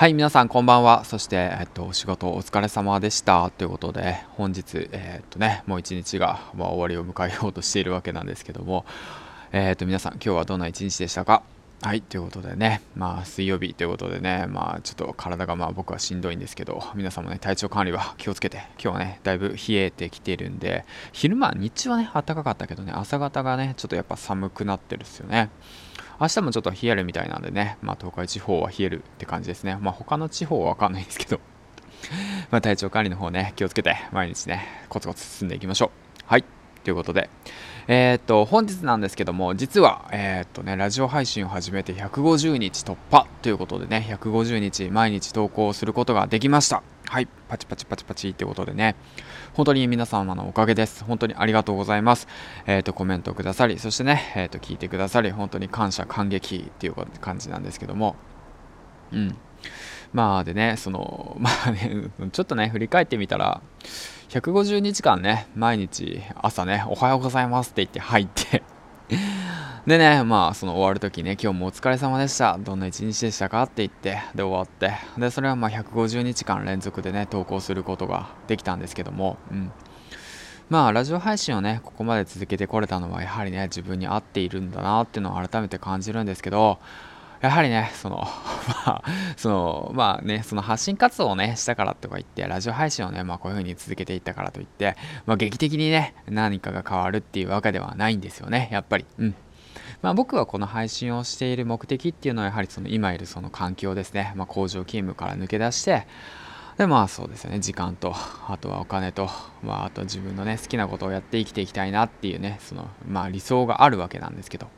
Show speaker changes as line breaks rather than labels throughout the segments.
はい、皆さんこんばんは。そして、えっと、お仕事お疲れ様でした。ということで、本日、えっとね、もう一日が、まあ、終わりを迎えようとしているわけなんですけども、えっと、皆さん、今日はどんな一日でしたか？はい、ということでね、まあ、水曜日ということでね、まあ、ちょっと体がまあ僕はしんどいんですけど、皆さんもね、体調管理は気をつけて、今日はね、だいぶ冷えてきてるんで、昼間、日中はね、暖かかったけどね、朝方がね、ちょっとやっぱ寒くなってるんですよね。明日もちょっと冷えるみたいなんでね、まあ、東海地方は冷えるって感じですね。まあ、他の地方はわかんないんですけど、まあ、体調管理の方ね、気をつけて、毎日ね、コツコツ進んでいきましょう。はい。ということで、えー、っと、本日なんですけども、実は、えー、っとね、ラジオ配信を始めて150日突破ということでね、150日毎日投稿することができました。はい、パチパチパチパチってことでね、本当に皆様のおかげです。本当にありがとうございます。えっ、ー、と、コメントくださり、そしてね、えっ、ー、と、聞いてくださり、本当に感謝、感激っていう感じなんですけども、うん。まあでね、その、まあね、ちょっとね、振り返ってみたら、150日間ね、毎日朝ね、おはようございますって言って入ってでね、まあ、その終わるときね、今日もお疲れ様でした。どんな一日でしたかって言って、で終わって、で、それはまあ150日間連続でね、投稿することができたんですけども、うん。まあ、ラジオ配信をね、ここまで続けてこれたのは、やはりね、自分に合っているんだなっていうのを改めて感じるんですけど、やはりね、その、まあ、その、まあね、その発信活動をね、したからとか言って、ラジオ配信をね、まあこういう風に続けていったからといって、まあ劇的にね、何かが変わるっていうわけではないんですよね、やっぱり。うん。まあ、僕はこの配信をしている目的っていうのはやはりその今いるその環境ですね、まあ、工場勤務から抜け出してでまあそうですよね。時間とあとはお金と、まあ、あと自分のね好きなことをやって生きていきたいなっていうねそのまあ理想があるわけなんですけど。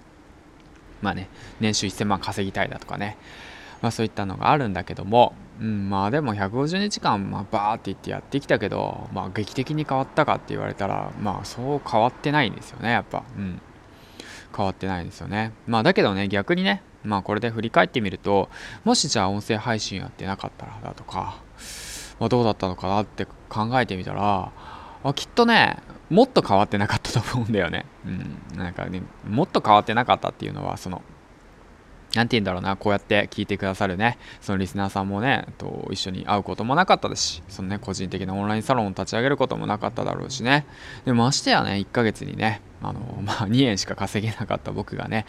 まあね年収1000万稼ぎたいだとかね。まあそういったのがあるんだけども、うん、まあでも150日間、まあ、バーって言ってやってきたけど、まあ劇的に変わったかって言われたら、まあそう変わってないんですよね、やっぱ。うん。変わってないですよね。まあだけどね、逆にね、まあこれで振り返ってみると、もしじゃあ音声配信やってなかったらだとか、まあ、どうだったのかなって考えてみたら、あきっとね、もっと変わってなかったと思うんだよね。うん。なんかね、もっと変わってなかったっていうのは、その、なんて言うんだろうな、こうやって聞いてくださるね、そのリスナーさんもね、と一緒に会うこともなかったですし、そのね、個人的なオンラインサロンを立ち上げることもなかっただろうしね。で、ましてやね、1ヶ月にね、あの、まあ、2円しか稼げなかった僕がね、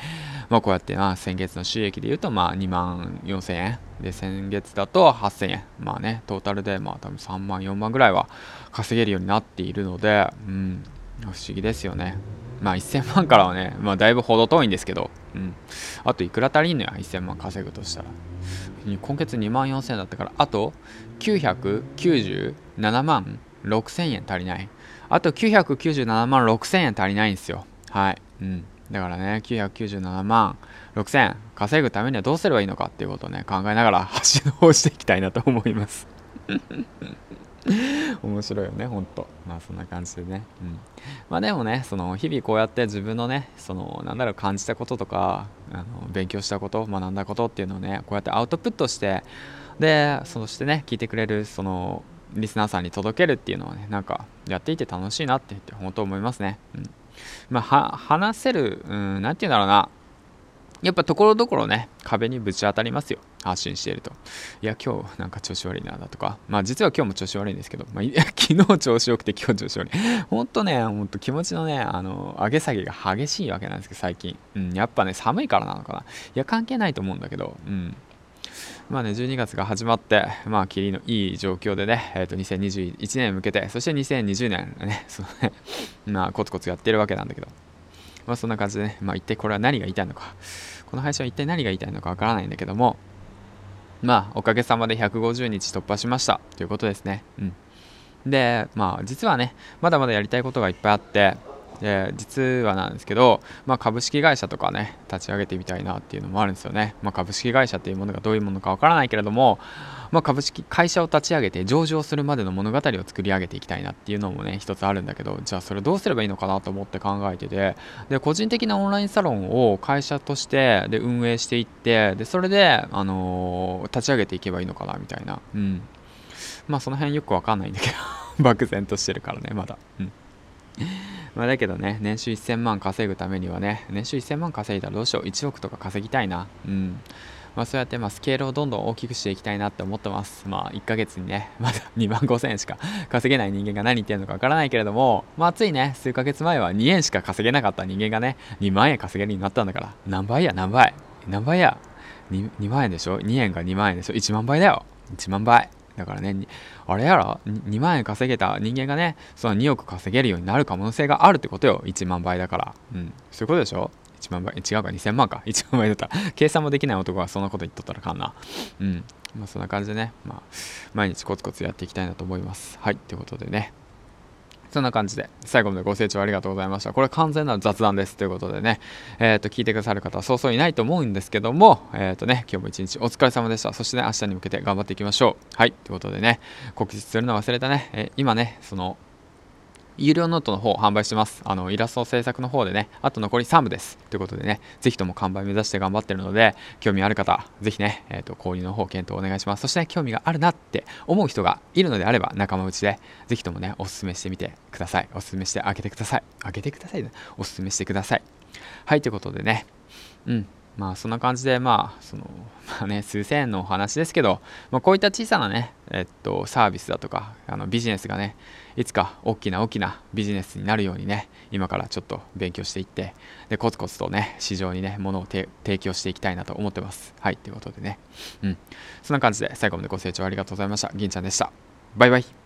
まあ、こうやってな、先月の収益で言うと、まあ、2万4000円。で、先月だと8000円。まあね、トータルで、まあ、多分3万、4万ぐらいは稼げるようになっているので、うん、不思議ですよね。まあ1000万からはね、まあだいぶ程遠いんですけど、うん。あといくら足りんのや、1000万稼ぐとしたら。今月2万4000円だったから、あと997万6000円足りない。あと997万6000円足りないんですよ。はい。うん。だからね、997万6000円稼ぐためにはどうすればいいのかっていうことをね、考えながら発信の方していきたいなと思います。面白いよね、ほんと。まあそんな感じでね。うん。まあでもね、その日々こうやって自分のね、そのなんだろう感じたこととか、あの勉強したこと、学んだことっていうのをね、こうやってアウトプットして、で、そしてね、聞いてくれる、その、リスナーさんに届けるっていうのはね、なんかやっていて楽しいなってって本当思いますね。うん。まあ、話せる、う、んて言うんだろうな。やっぱところどころね、壁にぶち当たりますよ。発信していると。いや、今日なんか調子悪いなだとか。まあ実は今日も調子悪いんですけど、まあ、昨日調子よくて今日調子悪い。ほんとね、ほんと気持ちのね、あの、上げ下げが激しいわけなんですけど、最近。うん、やっぱね、寒いからなのかな。いや、関係ないと思うんだけど、うん。まあね、12月が始まって、まあ、霧のいい状況でね、えー、と2021年向けて、そして2020年ね、そのね、まあ、コツコツやってるわけなんだけど、まあ、そんな感じでね、まあ、一体これは何が言いたいのか、この配信は一体何が言いたいのかわからないんだけども、まあ、おかげさまで150日突破しましたということですね。うん。で、まあ、実はね、まだまだやりたいことがいっぱいあって、で実はなんですけど、まあ、株式会社とかね立ち上げてみたいなっていうのもあるんですよね、まあ、株式会社っていうものがどういうものかわからないけれども、まあ、株式会社を立ち上げて上場するまでの物語を作り上げていきたいなっていうのもね一つあるんだけどじゃあそれどうすればいいのかなと思って考えててで個人的なオンラインサロンを会社としてで運営していってでそれで、あのー、立ち上げていけばいいのかなみたいな。うん。まあその辺よくわかんないんだけど漠然としてるからねまだ。うん。まあだけどね、年収1000万稼ぐためにはね、年収1000万稼いだらどうしよう、1億とか稼ぎたいな。うん。まあ、そうやってまあスケールをどんどん大きくしていきたいなって思ってます。まあ、1ヶ月にね、まだ2万5000円しか稼げない人間が何言ってるのかわからないけれども、まあ、ついね、数ヶ月前は2円しか稼げなかった人間がね、2万円稼げるようになったんだから、何倍や、何倍。何倍や。2, 2万円でしょ ?2 円が2万円でしょ ?1 万倍だよ。1万倍。だからね、あれやら ?2 万円稼げた人間がね、その2億稼げるようになる可能性があるってことよ。1万倍だから。うん。そういうことでしょ？1万倍、違うか、2000万か。1万倍だったら、計算もできない男がそんなこと言っとったらかんな。うん。まあそんな感じでね、まあ、毎日コツコツやっていきたいなと思います。はい、ということでね。そんな感じで、最後までご清聴ありがとうございました。これ完全な雑談です。ということでね、えっ、ー、と、聞いてくださる方はそうそういないと思うんですけども、えっ、ー、とね、今日も一日お疲れ様でした。そしてね、明日に向けて頑張っていきましょう。はい、ということでね、告知するの忘れたね、えー、今ね、その、有料ノートの方販売してます。あの、イラスト制作の方でね、あと残り3部です。ということでね、ぜひとも完売目指して頑張ってるので、興味ある方、ぜひね、えっ、ー、と、購入の方検討お願いします。そして、ね、興味があるなって思う人がいるのであれば、仲間内で、ぜひともね、おすすめしてみてください。おすすめしてあげてください。あげてください、ね。おすすめしてください。はい、ということでね、うん。まあそんな感じでまあその まあね数千円のお話ですけど、まあ、こういった小さなねえっとサービスだとかあのビジネスがねいつか大きな大きなビジネスになるようにね今からちょっと勉強していってでコツコツとね市場にね物を提供していきたいなと思ってます。はいということでね。うん。そんな感じで最後までご清聴ありがとうございました。銀ちゃんでした。バイバイ。